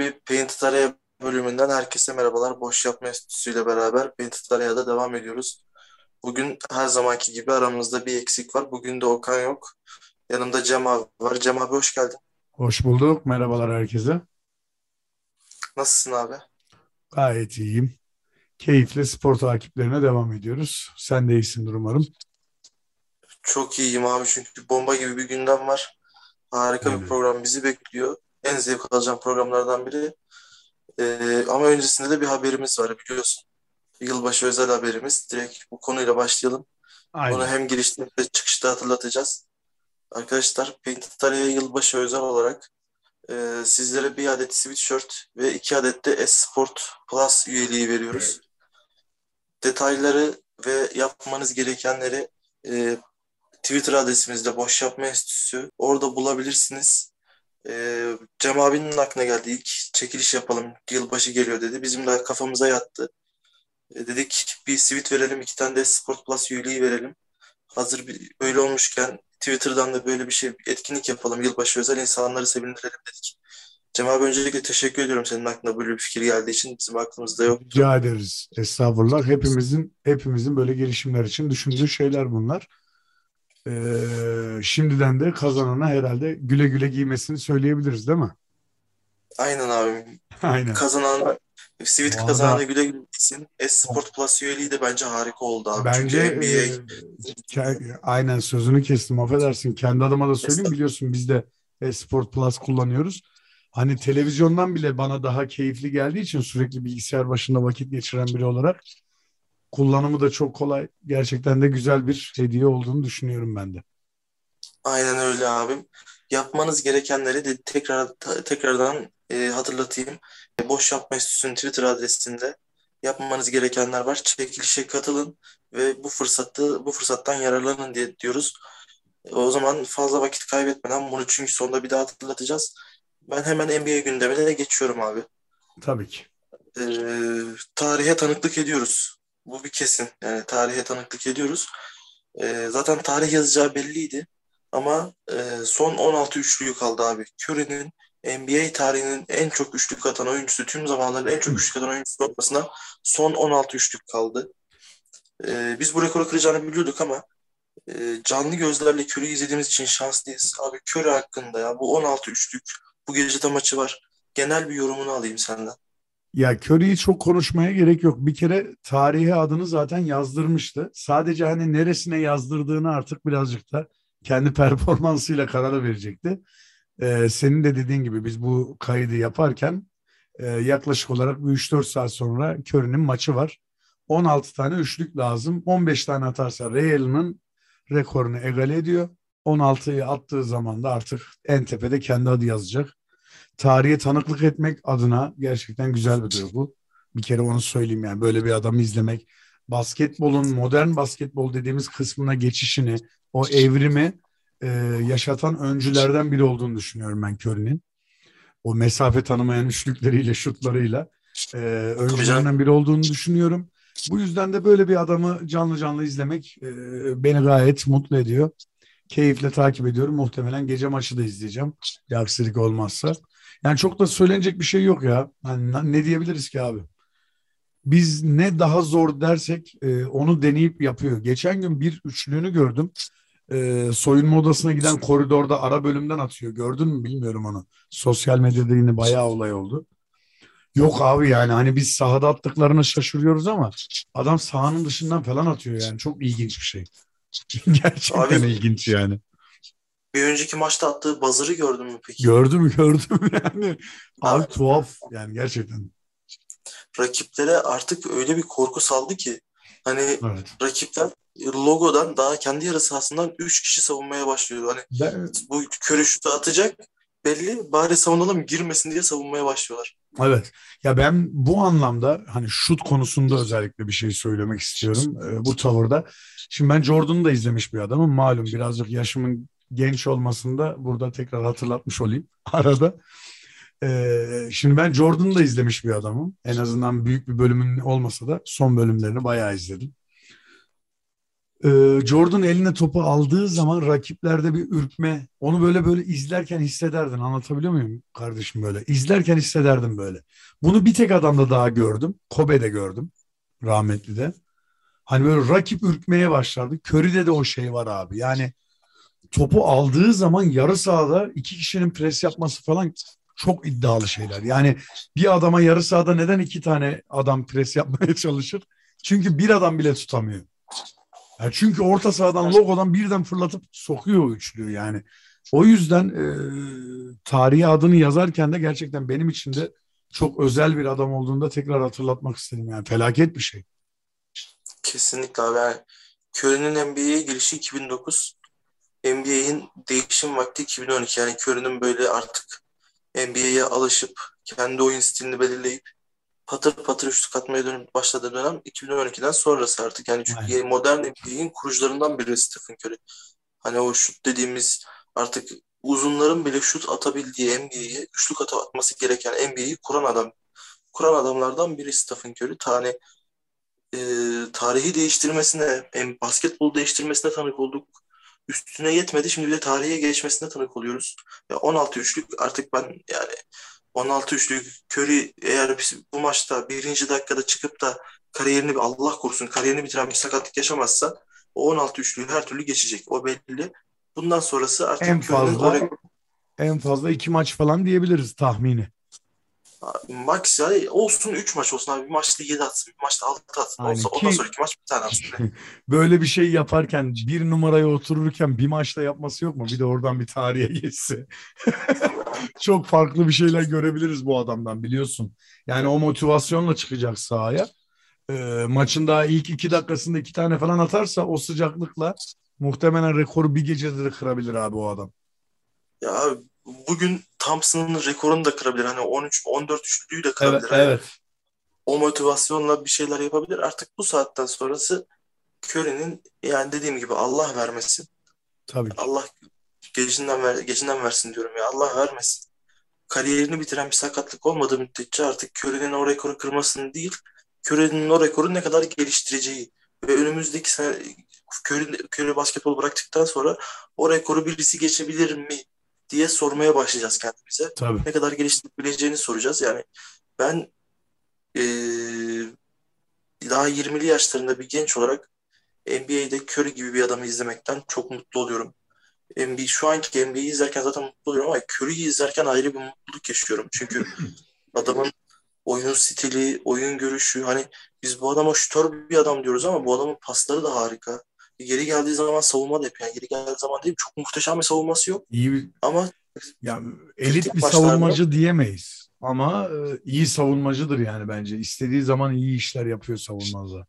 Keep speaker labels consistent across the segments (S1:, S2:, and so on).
S1: bir Painted Area bölümünden herkese merhabalar. Boş Yapma Enstitüsü ile beraber Painted Area'da devam ediyoruz. Bugün her zamanki gibi aramızda bir eksik var. Bugün de Okan yok. Yanımda Cem abi var. Cem abi hoş geldin.
S2: Hoş bulduk. Merhabalar herkese.
S1: Nasılsın abi?
S2: Gayet iyiyim. Keyifle spor takiplerine devam ediyoruz. Sen de iyisindir umarım.
S1: Çok iyiyim abi çünkü bomba gibi bir gündem var. Harika
S2: Aynen.
S1: bir program bizi bekliyor. En zevk alacağım programlardan biri. Ee, ama öncesinde de bir haberimiz var biliyorsun. Yılbaşı özel haberimiz. Direkt bu konuyla başlayalım. Onu
S2: Aynen.
S1: hem girişte hem çıkışta hatırlatacağız. Arkadaşlar Painted Area yılbaşı özel olarak e, sizlere bir adet sweatshirt ve iki adet de Esport Plus üyeliği veriyoruz. Detayları ve yapmanız gerekenleri e, Twitter adresimizde Boş Yapma Enstitüsü. Orada bulabilirsiniz. E, Cem abinin aklına geldi. İlk çekiliş yapalım. Yılbaşı geliyor dedi. Bizim de kafamıza yattı. E, dedik bir sweat verelim. iki tane de Sport Plus üyeliği verelim. Hazır bir, böyle olmuşken Twitter'dan da böyle bir şey bir etkinlik yapalım. Yılbaşı özel insanları sevindirelim dedik. Cem abi öncelikle teşekkür ediyorum senin aklına böyle bir fikir geldiği için. Bizim aklımızda yoktu.
S2: Rica ederiz. Estağfurullah. Hepimizin hepimizin böyle girişimler için düşündüğü şeyler bunlar. Ee, şimdiden de kazanana herhalde güle güle giymesini söyleyebiliriz değil mi?
S1: Aynen abi.
S2: Aynen.
S1: Kazanan Sweet
S2: Valla-
S1: kazanana güle güle gitsin. Esport Plus üyeliği de bence harika oldu abi.
S2: Bence
S1: NBA
S2: e, aynen sözünü kestim affedersin. Kendi adıma da söyleyeyim biliyorsun biz de Esport Plus kullanıyoruz. Hani televizyondan bile bana daha keyifli geldiği için sürekli bilgisayar başında vakit geçiren biri olarak kullanımı da çok kolay. Gerçekten de güzel bir hediye olduğunu düşünüyorum ben de.
S1: Aynen öyle abim. Yapmanız gerekenleri de tekrar tekrardan e, hatırlatayım. E, Boş Yapma Enstitüsü'nün Twitter adresinde yapmanız gerekenler var. Çekilişe katılın ve bu fırsatı bu fırsattan yararlanın diye diyoruz. O zaman fazla vakit kaybetmeden bunu çünkü sonunda bir daha hatırlatacağız. Ben hemen NBA gündemine de geçiyorum abi.
S2: Tabii ki.
S1: E, tarihe tanıklık ediyoruz. Bu bir kesin. Yani tarihe tanıklık ediyoruz. E, zaten tarih yazacağı belliydi. Ama e, son 16 üçlüyü kaldı abi. Curry'nin NBA tarihinin en çok üçlük atan oyuncusu, tüm zamanların en çok üçlük atan oyuncusu olmasına son 16 üçlük kaldı. E, biz bu rekoru kıracağını biliyorduk ama e, canlı gözlerle Curry'i izlediğimiz için şanslıyız. Abi Curry hakkında ya bu 16 üçlük, bu gece de maçı var. Genel bir yorumunu alayım senden.
S2: Ya Curry'i çok konuşmaya gerek yok. Bir kere tarihe adını zaten yazdırmıştı. Sadece hani neresine yazdırdığını artık birazcık da kendi performansıyla karar verecekti. Ee, senin de dediğin gibi biz bu kaydı yaparken e, yaklaşık olarak bir 3-4 saat sonra Curry'nin maçı var. 16 tane üçlük lazım. 15 tane atarsa Ray Allen'ın rekorunu egale ediyor. 16'yı attığı zaman da artık en tepede kendi adı yazacak. Tarihe tanıklık etmek adına gerçekten güzel bir duygu. Bir kere onu söyleyeyim yani böyle bir adamı izlemek. Basketbolun modern basketbol dediğimiz kısmına geçişini, o evrimi e, yaşatan öncülerden biri olduğunu düşünüyorum ben Curry'nin. O mesafe tanımayan üçlükleriyle, şutlarıyla e, öncülerinden biri olduğunu düşünüyorum. Bu yüzden de böyle bir adamı canlı canlı izlemek e, beni gayet mutlu ediyor. Keyifle takip ediyorum. Muhtemelen gece maçı da izleyeceğim. Bir aksilik olmazsa. Yani çok da söylenecek bir şey yok ya. Hani ne diyebiliriz ki abi? Biz ne daha zor dersek e, onu deneyip yapıyor. Geçen gün bir üçlüğünü gördüm. E, soyunma odasına giden koridorda ara bölümden atıyor. Gördün mü bilmiyorum onu. Sosyal medyada yine bayağı olay oldu. Yok abi yani hani biz sahada attıklarına şaşırıyoruz ama adam sahanın dışından falan atıyor yani. Çok ilginç bir şey. Gerçekten
S1: Abi-
S2: ilginç yani.
S1: Bir önceki maçta attığı buzzer'ı gördün mü peki?
S2: Gördüm gördüm yani. Abi tuhaf yani gerçekten.
S1: Rakiplere artık öyle bir korku saldı ki hani
S2: Evet.
S1: rakipler logodan daha kendi yarı sahasından 3 kişi savunmaya başlıyor. Hani
S2: Ben-
S1: bu körü şutu atacak belli bari savunalım girmesin diye savunmaya başlıyorlar.
S2: Evet. Ya ben bu anlamda hani şut konusunda özellikle bir şey söylemek istiyorum e, bu tavırda. Şimdi ben Jordan'ı da izlemiş bir adamım. Malum birazcık yaşımın genç olmasında burada tekrar hatırlatmış olayım arada. E, şimdi ben Jordan'ı da izlemiş bir adamım. En azından büyük bir bölümün olmasa da son bölümlerini bayağı izledim. Ee, Jordan eline topu aldığı zaman rakiplerde bir ürkme, onu böyle böyle izlerken hissederdin. Anlatabiliyor muyum kardeşim böyle? İzlerken hissederdim böyle. Bunu bir tek adamda daha gördüm. Kobe'de gördüm. Rahmetli de. Hani böyle rakip ürkmeye başlardı. Curry'de de o şey var abi. Yani topu aldığı zaman yarı sahada iki kişinin pres yapması falan çok iddialı şeyler. Yani bir adama yarı sahada neden iki tane adam pres yapmaya çalışır? Çünkü bir adam bile tutamıyor. Yani çünkü orta sahadan logodan birden fırlatıp sokuyor o yani. O yüzden e, tarihi adını yazarken de gerçekten benim için de çok özel bir adam olduğunda tekrar hatırlatmak istedim. Yani felaket bir şey.
S1: Kesinlikle abi. Yani Curry'nin NBA'ye girişi 2009. NBA'in değişim vakti 2012. Yani Curry'nin böyle artık NBA'ye alışıp kendi oyun stilini belirleyip patır patır üçlük atmaya dönüp başladığı dönem 2012'den sonrası artık. Yani çünkü
S2: Aynen.
S1: modern NBA'in kurucularından biri Stephen Curry. Hani o şut dediğimiz artık uzunların bile şut atabildiği NBA'ye üçlük atması gereken NBA'yi kuran adam. Kuran adamlardan biri Stephen Curry. Tane e, tarihi değiştirmesine, hem basketbolu değiştirmesine tanık olduk. Üstüne yetmedi. Şimdi bir de tarihe geçmesine tanık oluyoruz. Ya 16 üçlük artık ben yani 16 üçlük Curry eğer bu maçta birinci dakikada çıkıp da kariyerini Allah korusun kariyerini bitiren bir sakatlık yaşamazsa o 16 üçlüyü her türlü geçecek. O belli. Bundan sonrası artık
S2: En fazla
S1: oraya
S2: en fazla iki maç falan diyebiliriz tahmini.
S1: Max yani olsun 3 maç olsun abi. Bir maçta 7 atsın, bir maçta 6 atsın.
S2: Aynen
S1: Olsa ondan
S2: ki-
S1: sonraki maç bir tane atsın.
S2: Böyle bir şey yaparken bir numaraya otururken bir maçta yapması yok mu? Bir de oradan bir tarihe geçse. Çok farklı bir şeyler görebiliriz bu adamdan biliyorsun. Yani o motivasyonla çıkacak sahaya. Ee, maçın daha ilk iki dakikasında iki tane falan atarsa o sıcaklıkla muhtemelen rekoru bir gecede de kırabilir abi o adam.
S1: Ya abi bugün Thompson'ın rekorunu da kırabilir. Hani 13 14 üçlüyü de kırabilir.
S2: Evet,
S1: Hani
S2: evet.
S1: o motivasyonla bir şeyler yapabilir. Artık bu saatten sonrası Curry'nin yani dediğim gibi Allah vermesin.
S2: Tabii.
S1: Allah gecinden ver, gecinden versin diyorum ya. Allah vermesin. Kariyerini bitiren bir sakatlık olmadığı müddetçe artık Curry'nin o rekoru kırmasını değil, Curry'nin o rekoru ne kadar geliştireceği ve önümüzdeki sene Curry, Curry basketbol bıraktıktan sonra o rekoru birisi geçebilir mi diye sormaya başlayacağız kendimize.
S2: Tabii.
S1: Ne kadar geliştirebileceğini soracağız. Yani ben eee, daha 20'li yaşlarında bir genç olarak NBA'de Curry gibi bir adamı izlemekten çok mutlu oluyorum. NBA, şu anki NBA'yi izlerken zaten mutlu oluyorum ama Curry'yi izlerken ayrı bir mutluluk yaşıyorum. Çünkü adamın oyun stili, oyun görüşü hani biz bu adama şutör bir adam diyoruz ama bu adamın pasları da harika. Geri geldiği zaman savunma da yapıyor. Yani geri geldiği zaman değil çok muhteşem bir savunması yok
S2: İyi bir,
S1: ama
S2: yani elit bir savunmacı diyemeyiz. Ama e, iyi savunmacıdır yani bence. İstediği zaman iyi işler yapıyor savunmada.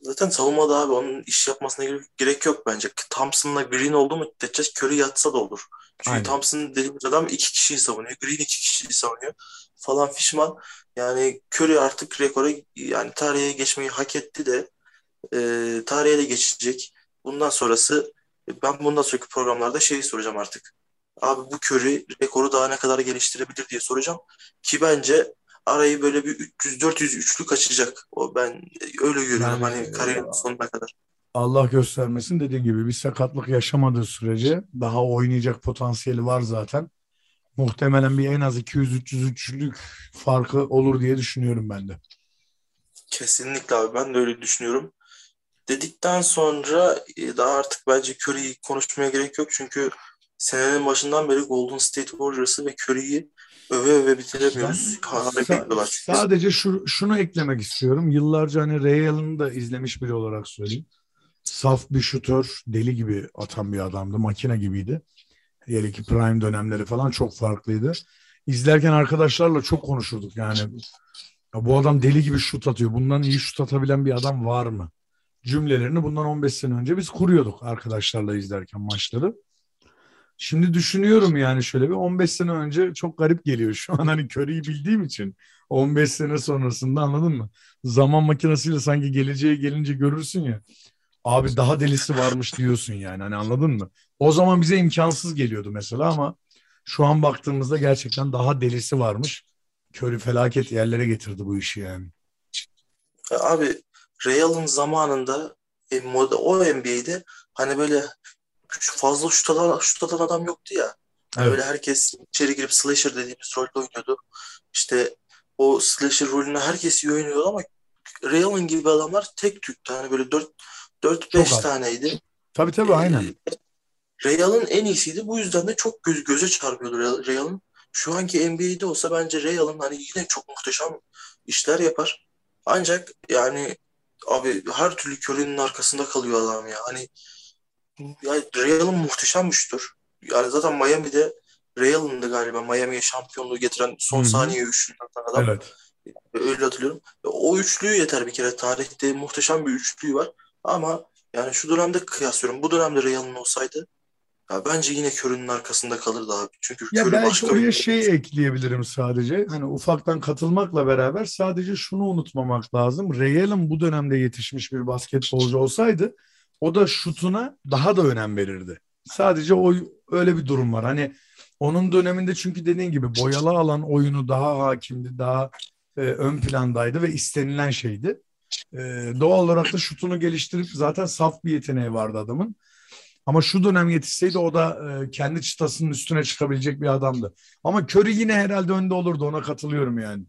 S1: zaten savunmada abi onun iş yapmasına gerek, gerek yok bence. Thompson'la Green oldu mu müddetçe Curry yatsa da olur. Çünkü
S2: Aynen.
S1: Thompson dediğimiz adam iki kişiyi savunuyor. Green iki kişiyi savunuyor falan fişman. Yani Curry artık rekora yani tarihe geçmeyi hak etti de e, tarihe de geçecek. Bundan sonrası ben bundan sonraki programlarda şeyi soracağım artık. Abi bu Curry rekoru daha ne kadar geliştirebilir diye soracağım. Ki bence arayı böyle bir 300-400 üçlük açacak. O ben öyle görüyorum
S2: Yani,
S1: hani kariyerin
S2: e,
S1: sonuna kadar.
S2: Allah göstermesin dediğin gibi bir sakatlık yaşamadığı sürece daha oynayacak potansiyeli var zaten. Muhtemelen bir en az 200-300 üçlük farkı olur diye düşünüyorum ben de.
S1: Kesinlikle abi ben de öyle düşünüyorum. Dedikten sonra e, daha artık bence Curry'yi konuşmaya gerek yok. Çünkü senenin başından beri Golden State Warriors'ı ve Curry'yi öve öve bitiremiyoruz.
S2: Sa- sadece şu, şunu eklemek istiyorum. Yıllarca hani Ray Allen'ı da izlemiş biri olarak söyleyeyim. Saf bir şutör, deli gibi atan bir adamdı. Makine gibiydi. Hele ki prime dönemleri falan çok farklıydı. İzlerken arkadaşlarla çok konuşurduk yani. Ya bu adam deli gibi şut atıyor. Bundan iyi şut atabilen bir adam var mı? Cümlelerini bundan 15 sene önce biz kuruyorduk arkadaşlarla izlerken maçları. Şimdi düşünüyorum yani şöyle bir 15 sene önce çok garip geliyor şu an hani Curry'yi bildiğim için 15 sene sonrasında anladın mı? Zaman makinesiyle sanki geleceğe gelince görürsün ya. Abi daha delisi varmış diyorsun yani hani anladın mı? O zaman bize imkansız geliyordu mesela ama şu an baktığımızda gerçekten daha delisi varmış. Curry felaket yerlere getirdi bu işi yani.
S1: Ya Abi Real'ın zamanında e, o NBA'de hani böyle fazla şut atan, şut atan adam yoktu ya. Hani
S2: Evet.
S1: Böyle herkes içeri girip slasher dediğimiz rolde oynuyordu. İşte o slasher rolünü herkes iyi oynuyordu ama Ray Allen gibi adamlar tek tüktü. Hani böyle 4 4-5
S2: Çok az.
S1: taneydi.
S2: Tabii tabii aynen.
S1: Ray Allen en iyisiydi. Bu yüzden de çok göz, göze çarpıyordu Allen. Şu anki NBA'de olsa bence Ray Allen hani yine çok muhteşem işler yapar. Ancak yani abi her türlü Curry'nin arkasında kalıyor adam ya. Hani ya Ray Allen muhteşem şutör. Yani zaten Miami'de Ray Allen'dı galiba Miami'ye şampiyonluğu getiren son
S2: Hı hı.
S1: saniye üçlü atan adam.
S2: Evet.
S1: Öyle hatırlıyorum. O üçlüyü yeter bir kere. Tarihte muhteşem bir üçlüyü var. Ama yani şu dönemde kıyaslıyorum. Bu dönemde Ray Allen olsaydı ya bence yine Curry'nin arkasında kalırdı abi. Çünkü
S2: Ya
S1: Curry
S2: belki
S1: başka
S2: oraya
S1: bir
S2: şey ekleyebilirim sadece. Hani ufaktan katılmakla beraber sadece şunu unutmamak lazım. Ray Allen bu dönemde yetişmiş bir basketbolcu olsaydı o da şutuna daha da önem verirdi. Sadece o öyle bir durum var. Hani onun döneminde çünkü dediğin gibi boyalı alan oyunu daha hakimdi, daha e, ön plandaydı ve istenilen şeydi. E, doğal olarak da şutunu geliştirip zaten saf bir yeteneği vardı adamın. Ama şu dönem yetişseydi o da e, kendi çıtasının üstüne çıkabilecek bir adamdı. Ama Curry yine herhalde önde olurdu ona katılıyorum yani.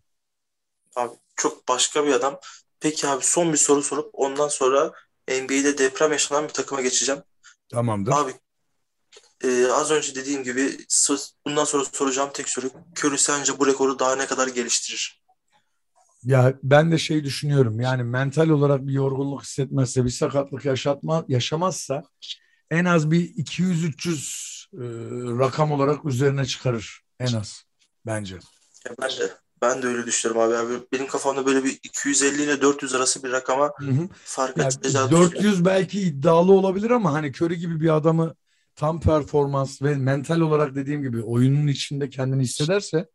S1: abi çok başka bir adam. Peki abi son bir soru sorup ondan sonra NBA'de deprem yaşanan bir takıma geçeceğim.
S2: Tamamdır.
S1: Abi e, az önce dediğim gibi bundan sonra soracağım tek soru. Curry sence bu rekoru daha ne kadar geliştirir?
S2: Ya ben de şey düşünüyorum yani mental olarak bir yorgunluk hissetmezse bir sakatlık yaşatma yaşamazsa en az bir 200-300 e, rakam olarak üzerine çıkarır en az bence.
S1: Ya ben de ben de öyle düşünüyorum abi. abi. Benim kafamda böyle bir 250 ile 400 arası bir rakama
S2: Hı hı.
S1: fark
S2: Ya
S1: açacağı düşünüyorum.
S2: 400 belki iddialı olabilir ama hani Curry gibi bir adamı tam performans ve mental olarak dediğim gibi oyunun içinde kendini hissederse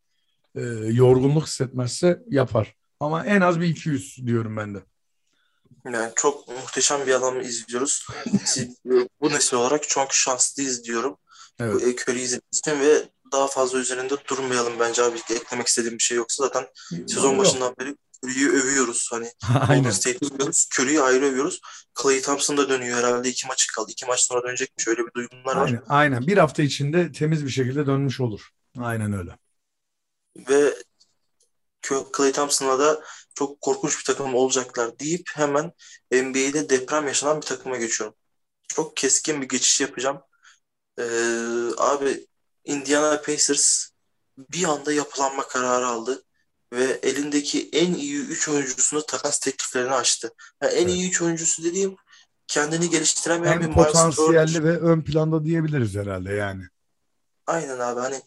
S2: e, yorgunluk hissetmezse yapar. Ama en az bir 200 diyorum ben de.
S1: Yani çok muhteşem bir adam izliyoruz. E, bu nesil olarak çok şanslıyız diyorum.
S2: Evet.
S1: Bu Curry'i izlediğimiz için ve daha fazla üzerinde durmayalım bence abi. Eklemek istediğim bir şey yoksa zaten sezon
S2: Yok.
S1: başından beri Curry'i övüyoruz. Hani Golden. State'i övüyoruz. Curry'i ayrı övüyoruz. Clay Thompson da dönüyor herhalde. iki maçı kaldı. İki maç sonra dönecekmiş. Öyle bir duyumlar var.
S2: Aynen, aynen. Bir hafta içinde temiz bir şekilde dönmüş olur. Aynen öyle.
S1: Ve Clay Thompson'la da çok korkunç bir takım olacaklar deyip hemen NBA'de deprem yaşanan bir takıma geçiyorum. Çok keskin bir geçiş yapacağım. Ee, abi Indiana Pacers bir anda yapılanma kararı aldı ve elindeki en iyi 3 oyuncusunu takas tekliflerini açtı. Yani en
S2: Evet.
S1: iyi 3 oyuncusu dediğim kendini geliştiremeyen bir
S2: En
S1: Miles
S2: potansiyelli ve ön planda diyebiliriz herhalde yani.
S1: Aynen abi hani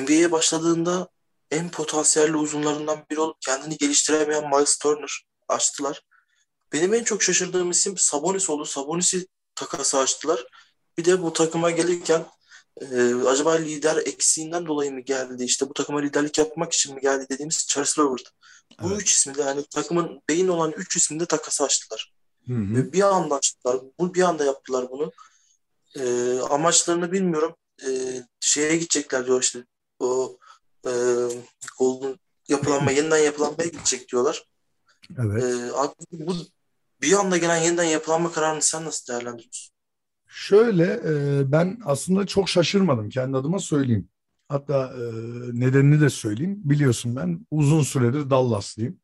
S1: NBA'ye başladığında en potansiyelli uzunlarından biri olup kendini geliştiremeyen Miles Turner açtılar. Benim en çok şaşırdığım isim Sabonis oldu. Sabonis'i takası açtılar. Bir de bu takıma gelirken e, acaba lider eksiğinden dolayı mı geldi? İşte bu takıma liderlik yapmak için mi geldi dediğimiz Charles Levert. Bu
S2: Evet.
S1: üç ismi de yani takımın beyin olan üç ismi de takası açtılar.
S2: Hı hı.
S1: Ve bir anda açtılar. Bu bir anda yaptılar bunu. Ee, amaçlarını bilmiyorum. Ee, şeye gidecekler diyor işte. O e, Golden yapılanma yeniden yapılanmaya gidecek diyorlar.
S2: Evet.
S1: Ee, abi bu bir anda gelen yeniden yapılanma kararını sen nasıl değerlendiriyorsun?
S2: Şöyle e, ben aslında çok şaşırmadım kendi adıma söyleyeyim. Hatta e, nedenini de söyleyeyim. Biliyorsun ben uzun süredir Dallaslıyım.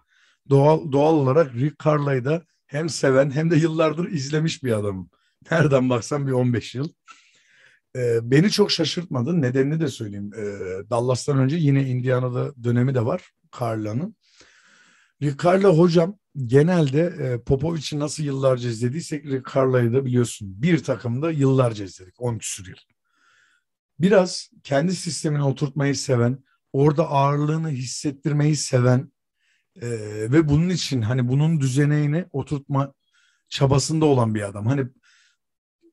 S2: Doğal, doğal olarak Rick Carlisle'ı da hem seven hem de yıllardır izlemiş bir adamım. Nereden baksan bir 15 yıl. E, beni çok şaşırtmadı. Nedenini de söyleyeyim. E, Dallas'tan önce yine Indiana'da dönemi de var Carlisle'ın. Rick Carlisle hocam genelde e, Popovic'i nasıl yıllarca izlediysek Rick Carlisle'ı da biliyorsun. Bir takımda yıllarca izledik. 10 küsur yıl. Biraz kendi sistemine oturtmayı seven, orada ağırlığını hissettirmeyi seven e, ve bunun için hani bunun düzeneğini oturtma çabasında olan bir adam. Hani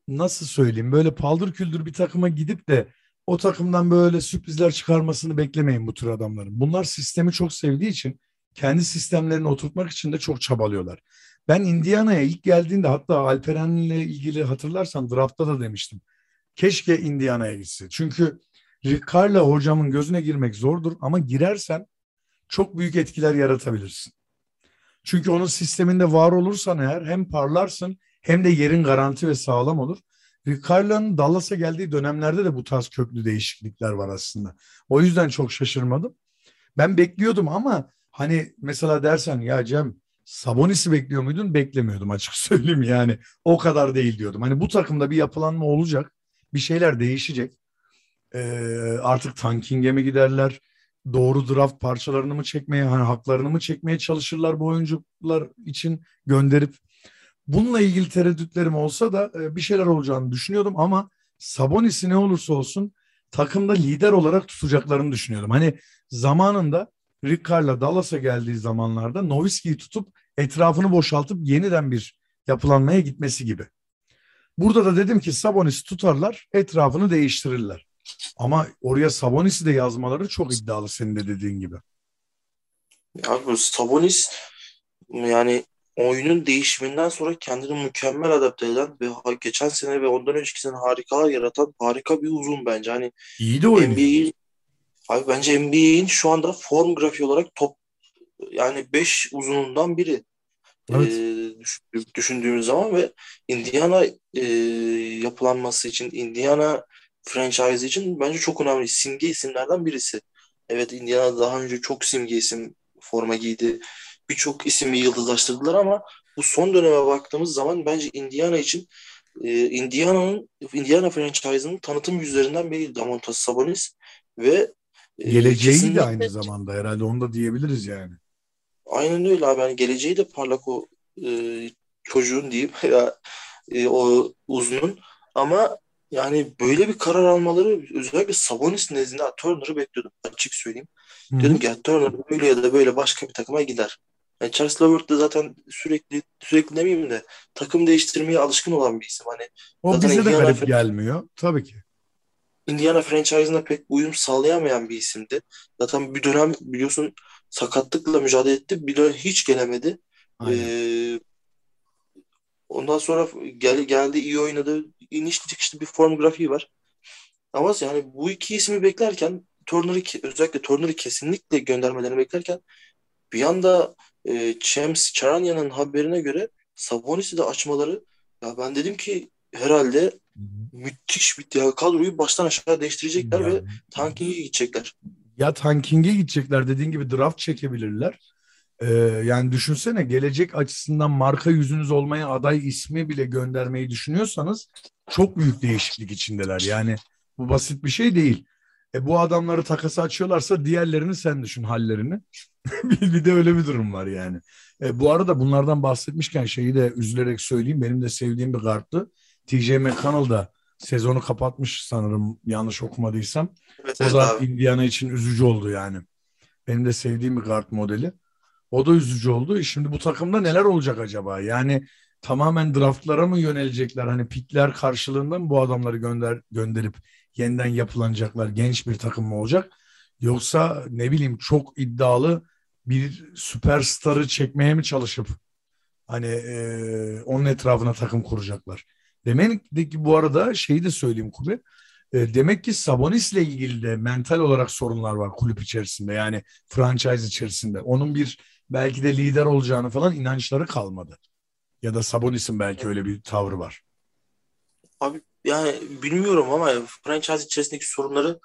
S2: nasıl söyleyeyim böyle paldır küldür bir takıma gidip de o takımdan böyle sürprizler çıkarmasını beklemeyin bu tür adamların. Bunlar sistemi çok sevdiği için kendi sistemlerini oturtmak için de çok çabalıyorlar. Ben Indiana'ya ilk geldiğinde hatta Alperen'le ilgili hatırlarsan draftta da demiştim. Keşke Indiana'ya gitse. Çünkü Rick Carlisle hocamın gözüne girmek zordur ama girersen çok büyük etkiler yaratabilirsin. Çünkü onun sisteminde var olursan eğer hem parlarsın hem de yerin garanti ve sağlam olur. Carlisle'ın Dallas'a geldiği dönemlerde de bu tarz köklü değişiklikler var aslında. O yüzden çok şaşırmadım. Ben bekliyordum ama hani mesela dersen ya Cem Sabonis'i bekliyor muydun? Beklemiyordum açık söyleyeyim yani. O kadar değil diyordum. Hani bu takımda bir yapılanma olacak. Bir şeyler değişecek. Ee, artık tanking'e mi giderler? Doğru draft parçalarını mı çekmeye, hani haklarını mı çekmeye çalışırlar bu oyuncular için gönderip bununla ilgili tereddütlerim olsa da e, bir şeyler olacağını düşünüyordum ama Sabonis'i ne olursa olsun takımda lider olarak tutacaklarını düşünüyordum. Hani zamanında Rick Carla Dallas'a geldiği zamanlarda Nowitzki'yi tutup etrafını boşaltıp yeniden bir yapılanmaya gitmesi gibi. Burada da dedim ki Sabonis'i tutarlar, etrafını değiştirirler. Ama oraya Sabonis'i de yazmaları çok iddialı senin de dediğin gibi.
S1: Ya bu Sabonis yani oyunun değişiminden sonra kendini mükemmel adapte eden ve geçen sene ve ondan önceki sene harikalar yaratan harika bir uzun bence. Hani
S2: iyi de oynuyor. NBA'in
S1: Abi bence NBA'in şu anda form grafiği olarak top yani 5 uzunundan biri. Evet. E, düşündüğümüz zaman ve Indiana e, yapılanması için, Indiana franchise için bence çok önemli simge isimlerden birisi. Evet Indiana daha önce çok simge isim forma giydi. Birçok ismi yıldızlaştırdılar ama bu son döneme baktığımız zaman bence Indiana için e, Indiana'nın Indiana franchise'ının tanıtım yüzlerinden biri Damontas Sabonis ve
S2: e, geleceği de aynı zamanda herhalde onu da diyebiliriz yani.
S1: Aynen öyle abi. Yani geleceği de parlak o e, çocuğun diyeyim ya e, o uzunun ama yani böyle bir karar almaları özellikle Sabonis nezdinde Turner'ı bekliyordum açık söyleyeyim. Hı-hı. Dedim ki Turner böyle ya da böyle başka bir takıma gider. Yani Charles Levert de zaten sürekli sürekli demeyeyim de takım değiştirmeye alışkın olan bir isim. Hani
S2: o bize de garip gelmiyor. Tabii ki.
S1: Indiana franchise'ına pek uyum sağlayamayan bir isimdi. Zaten bir dönem biliyorsun sakatlıkla mücadele etti. Bir dönem hiç gelemedi. Ee, ondan sonra gel, geldi iyi oynadı. İniş çıkışlı bir form grafiği var. Ama yani bu iki ismi beklerken Turner'ı özellikle Turner'ı kesinlikle göndermelerini beklerken bir anda e, James Charanian'ın haberine göre Sabonis'i de açmaları ya ben dedim ki herhalde müthiş bir ya kadroyu baştan aşağı değiştirecekler yani, ve tanking'e gidecekler.
S2: Ya tanking'e gidecekler dediğin gibi draft çekebilirler. Ee, yani düşünsene gelecek açısından marka yüzünüz olmaya aday ismi bile göndermeyi düşünüyorsanız çok büyük değişiklik içindeler. Yani bu basit bir şey değil. E, bu adamları takası açıyorlarsa diğerlerini sen düşün hallerini. bir de öyle bir durum var yani. E, bu arada bunlardan bahsetmişken şeyi de üzülerek söyleyeyim. Benim de sevdiğim bir karttı. TJ McConnell da sezonu kapatmış sanırım yanlış okumadıysam. Evet, o da abi. Indiana için üzücü oldu yani. Benim de sevdiğim bir kart modeli. O da üzücü oldu. Şimdi bu takımda neler olacak acaba? Yani tamamen draftlara mı yönelecekler? Hani pikler karşılığında mı bu adamları gönder gönderip yeniden yapılanacaklar? Genç bir takım mı olacak? Yoksa ne bileyim çok iddialı bir süperstarı çekmeye mi çalışıp hani e, onun etrafına takım kuracaklar? Demek ki bu arada şeyi de söyleyeyim Kubi. E, demek ki Sabonis'le ilgili de mental olarak sorunlar var kulüp içerisinde. Yani franchise içerisinde. Onun bir belki de lider olacağını falan inançları kalmadı. Ya da Sabonis'in belki öyle bir tavrı var.
S1: Abi yani bilmiyorum ama franchise içerisindeki sorunları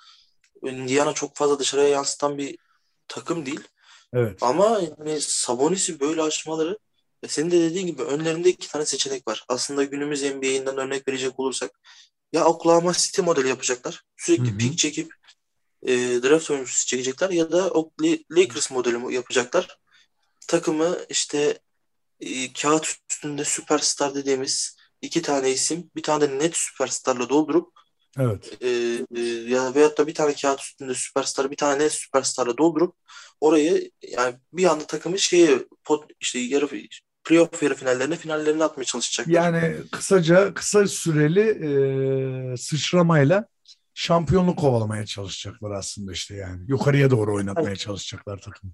S1: Indiana çok fazla dışarıya yansıtan bir takım değil.
S2: Evet.
S1: Ama yani Sabonis'i böyle açmaları ve senin de dediğin gibi önlerinde iki tane seçenek var. Aslında günümüz NBA'inden örnek verecek olursak ya Oklahoma City modeli yapacaklar. Sürekli pik çekip e, draft oyuncusu çekecekler ya da Lakers modeli yapacaklar. Takımı işte e, kağıt üstünde süperstar dediğimiz iki tane isim bir tane de net süperstarla doldurup
S2: Evet.
S1: E, e, ya veyahut da bir tane kağıt üstünde süperstar bir tane süperstarla doldurup orayı yani bir anda takımı şeye pot, işte yarı playoff yarı finallerine finallerine atmaya çalışacaklar.
S2: Yani kısaca kısa süreli e, sıçramayla şampiyonluk kovalamaya çalışacaklar aslında işte yani. Yukarıya doğru oynatmaya evet. çalışacaklar takım.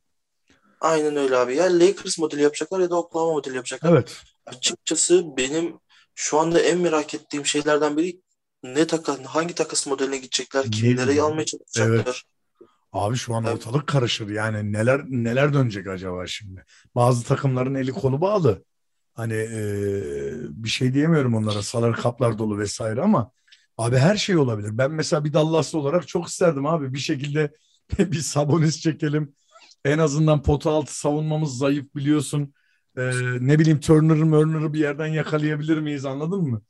S1: Aynen öyle abi. Ya Lakers modeli yapacaklar ya da Oklahoma modeli yapacaklar.
S2: Evet.
S1: Açıkçası benim şu anda en merak ettiğim şeylerden biri ne takas, hangi takas modeline gidecekler, kimleri almaya çalışacaklar. Evet.
S2: Abi şu an ortalık karışır yani neler neler dönecek acaba şimdi? Bazı takımların eli kolu bağlı. Hani e, bir şey diyemiyorum onlara. Salar kaplar dolu vesaire ama abi her şey olabilir. Ben mesela bir Dallaslı olarak çok isterdim abi. Bir şekilde bir Sabonis çekelim. En azından pota altı savunmamız zayıf biliyorsun. Ee, ne bileyim Turner'ı Mörner'ı bir yerden yakalayabilir miyiz anladın mı?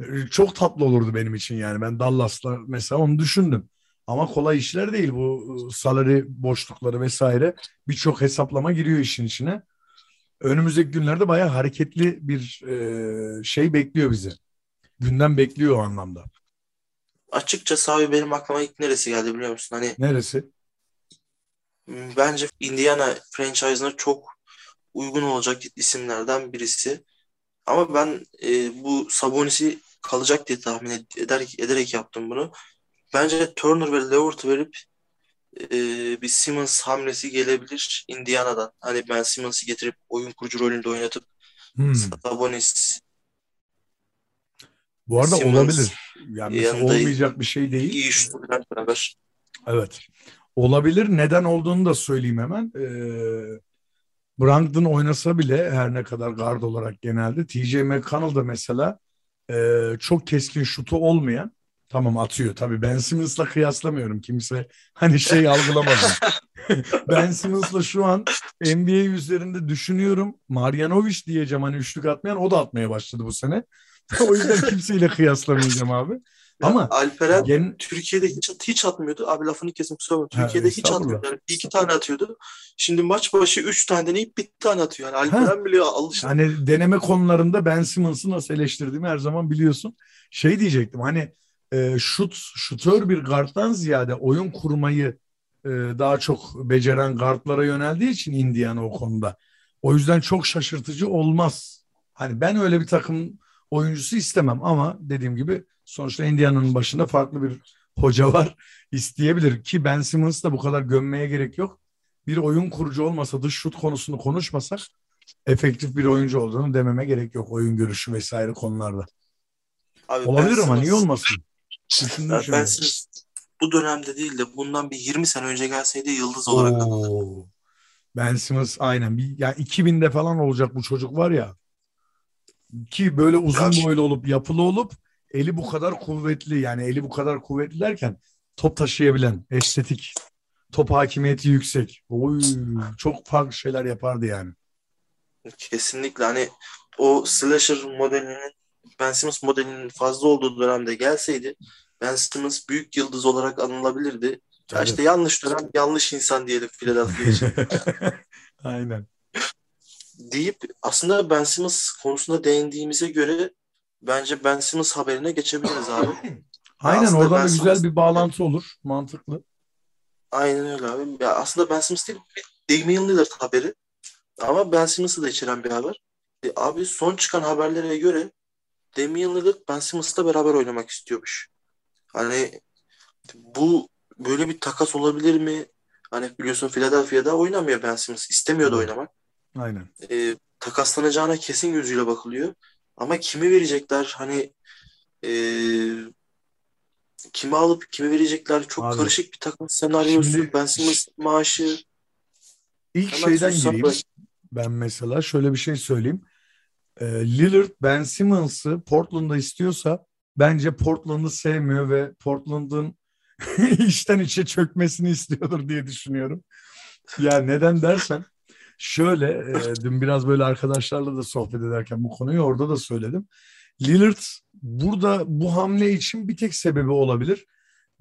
S2: Ee, çok tatlı olurdu benim için yani. Ben Dallas'la mesela onu düşündüm. Ama kolay işler değil bu ıı, salary boşlukları vesaire. Birçok hesaplama giriyor işin içine. Önümüzdeki günlerde bayağı hareketli bir e, şey bekliyor bizi. Gündem bekliyor o anlamda.
S1: Açıkçası abi benim aklıma ilk neresi geldi biliyor musun? Hani
S2: Neresi?
S1: bence Indiana franchise'ına çok uygun olacak isimlerden birisi. Ama ben e, bu Sabonis'i kalacak diye tahmin eder, ederek yaptım bunu. Bence Turner ve Levert verip e, bir Simmons hamlesi gelebilir Indiana'dan. Hani Ben Simmons'ı getirip oyun kurucu rolünde oynatıp
S2: Hmm.
S1: Sabonis
S2: Bu arada
S1: Simmons
S2: olabilir. Yani mesela olmayacak bir şey değil.
S1: iyi beraber.
S2: Evet. Olabilir. Neden olduğunu da söyleyeyim hemen. Ee, Brogdon oynasa bile her ne kadar guard olarak genelde TJ McConnell da mesela e, çok keskin şutu olmayan tamam atıyor. Tabii Ben Simmons'la kıyaslamıyorum. Kimse hani şey algılamasın. ben Simmons'la şu an NBA üzerinde düşünüyorum. Marjanovic diyeceğim hani üçlük atmayan o da atmaya başladı bu sene. o yüzden kimseyle kıyaslamayacağım abi. Ama
S1: Alperen
S2: gen,
S1: Türkiye'de hiç, hiç atmıyordu. Abi lafını kesin kusura bakma.
S2: Ha,
S1: Türkiye'de hiç
S2: estağfurullah.
S1: atmıyordu. Yani bir iki tane atıyordu. Şimdi maç başı üç tane deneyip bir tane atıyor. Yani Alperen bile alıştı.
S2: Hani deneme konularında Ben Simmons'ı nasıl eleştirdiğimi her zaman biliyorsun. Şey diyecektim hani e, şut şutör bir guardtan ziyade oyun kurmayı e, daha çok beceren guardlara yöneldiği için Indiana o konuda. O yüzden çok şaşırtıcı olmaz. Hani ben öyle bir takım oyuncusu istemem ama dediğim gibi sonuçta Indiana'nın başında farklı bir hoca var. isteyebilir ki Ben Simmons da bu kadar gömmeye gerek yok. Bir oyun kurucu olmasa dış şut konusunu konuşmasak efektif bir oyuncu olduğunu dememe gerek yok. Oyun görüşü vesaire konularda.
S1: Abi
S2: Olabilir ama niye olmasın?
S1: Ya. Ben Simmons bu dönemde değil de bundan bir 20 sene önce gelseydi yıldız olarak kalırdı.
S2: Ben Simmons aynen. Bir, yani 2000'de falan olacak bu çocuk var ya. Ki böyle uzun boylu olup yapılı olup eli bu kadar kuvvetli yani eli bu kadar kuvvetli derken top taşıyabilen, estetik, top hakimiyeti yüksek. Oy, çok farklı şeyler yapardı yani.
S1: Kesinlikle hani o slasher modelinin Ben Simmons modelinin fazla olduğu dönemde gelseydi Ben Simmons büyük yıldız olarak anılabilirdi. Ya
S2: Tabii.
S1: işte yanlış dönem yanlış insan diyelim Philadelphia için.
S2: Aynen.
S1: deyip aslında Ben Simmons konusunda değindiğimize göre bence Ben Simmons haberine geçebiliriz abi.
S2: Aynen
S1: aslında
S2: oradan
S1: Ben
S2: da güzel
S1: Simmons-
S2: bir bağlantı olur. Mantıklı.
S1: Aynen öyle abi. Ya aslında Ben Simmons değil Damian Lillard haberi. Ama Ben Simmons'ı da içeren bir haber. E, abi son çıkan haberlere göre Damian Lillard Ben Simmons'la beraber oynamak istiyormuş. Hani bu böyle bir takas olabilir mi? Hani biliyorsun Philadelphia'da oynamıyor Ben Simmons. İstemiyordu oynamak.
S2: Aynen.
S1: e, takaslanacağına kesin gözüyle bakılıyor. Ama kimi verecekler? Hani e, kimi alıp kimi verecekler? Çok
S2: Abi,
S1: karışık bir takas senaryosu.
S2: şimdi-
S1: Ben Simmons maaşı.
S2: İlk
S1: Hemen
S2: şeyden gireyim.
S1: bırak.
S2: Ben mesela şöyle bir şey söyleyeyim. Ee, Lillard Ben Simmons'ı Portland'da istiyorsa bence Portland'ı sevmiyor ve Portland'ın içten içe çökmesini istiyordur diye düşünüyorum. Ya neden dersen şöyle e, dün biraz böyle arkadaşlarla da sohbet ederken bu konuyu orada da söyledim. Lillard burada bu hamle için bir tek sebebi olabilir.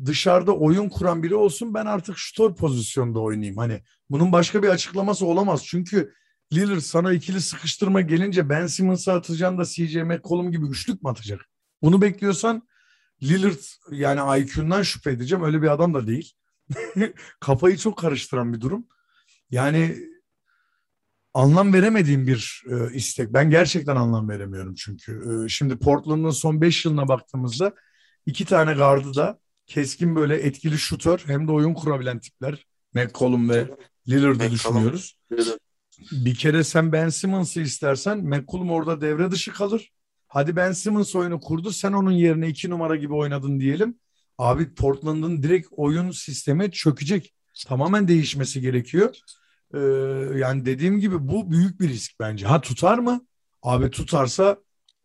S2: Dışarıda oyun kuran biri olsun ben artık şutör pozisyonda oynayayım. Hani bunun başka bir açıklaması olamaz. Çünkü Lillard sana ikili sıkıştırma gelince Ben Simmons'a atacaksın da CJ McCollum gibi üçlük mü atacak? Bunu bekliyorsan Lillard yani IQ'ndan şüphe edeceğim. Öyle bir adam da değil. Kafayı çok karıştıran bir durum. Yani anlam veremediğim bir e, istek. Ben gerçekten anlam veremiyorum çünkü. E, şimdi Portland'ın son 5 yılına baktığımızda iki tane gardı da keskin böyle etkili şutör hem de oyun kurabilen tipler. McCollum ve Lillard'ı düşünüyoruz. Bir kere sen Ben Simmons'ı istersen McCollum orada devre dışı kalır. Hadi Ben Simmons oyunu kurdu sen onun yerine iki numara gibi oynadın diyelim. Abi Portland'ın direkt oyun sistemi çökecek. Tamamen değişmesi gerekiyor. Ee, yani dediğim gibi bu büyük bir risk bence. Ha tutar mı? Abi tutarsa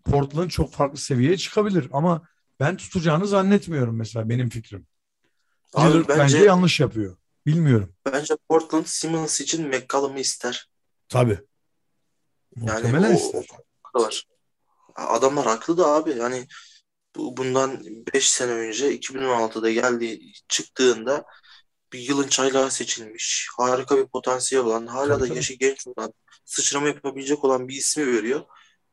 S2: Portland çok farklı seviyeye çıkabilir ama ben tutacağını zannetmiyorum mesela benim fikrim.
S1: Abi
S2: bence,
S1: bence
S2: yanlış yapıyor. Bilmiyorum.
S1: bence Portland Simmons için McCollum'u ister.
S2: Tabii.
S1: Yani
S2: Muhtemelen
S1: o,
S2: ister.
S1: o var. Adamlar haklı da abi. Yani bu, bundan 5 sene önce 2016'da geldiği çıktığında bir yılın çaylağı seçilmiş. Harika bir potansiyel olan, hala da yaşı genç olan, sıçrama yapabilecek olan bir ismi veriyor.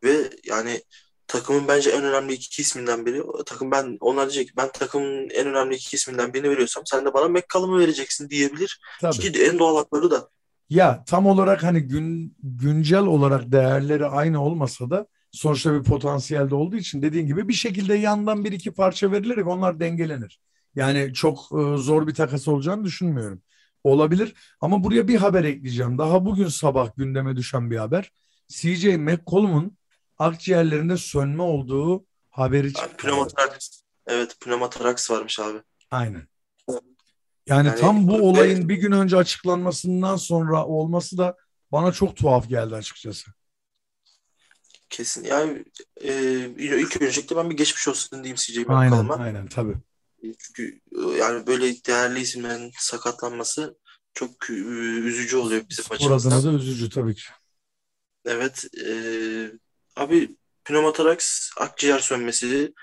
S1: Ve yani takımın bence en önemli iki isminden biri. Takım ben onlar diyecek ki ben takımın en önemli iki isminden birini veriyorsam sen de bana McCollum'u vereceksin diyebilir.
S2: Tabii.
S1: Ki en doğal hakları da.
S2: Ya tam olarak hani gün güncel olarak değerleri aynı olmasa da sonuçta bir potansiyel de olduğu için dediğin gibi bir şekilde yandan bir iki parça verilerek onlar dengelenir. Yani çok e, zor bir takas olacağını düşünmüyorum. Olabilir ama buraya bir haber ekleyeceğim. Daha bugün sabah gündeme düşen bir haber. CJ McCollum'un akciğerlerinde sönme olduğu haberi çıktı.
S1: pneumotoraks. Evet pneumotoraks varmış abi.
S2: Aynen. Yani
S1: Yani
S2: tam bu olayın bir gün önce açıklanmasından sonra olması da bana çok tuhaf geldi açıkçası.
S1: Kesin. Yani e, ilk öncelikle ben bir geçmiş olsun diyeyim CJ
S2: Aynen,
S1: McCollum'a.
S2: aynen tabii.
S1: Çünkü e, yani böyle değerli isimlerin sakatlanması çok e, üzücü oluyor bizim
S2: Spor
S1: açımızdan.
S2: adına da üzücü tabii ki.
S1: Evet. e, abi pneumotoraks, akciğer sönmesi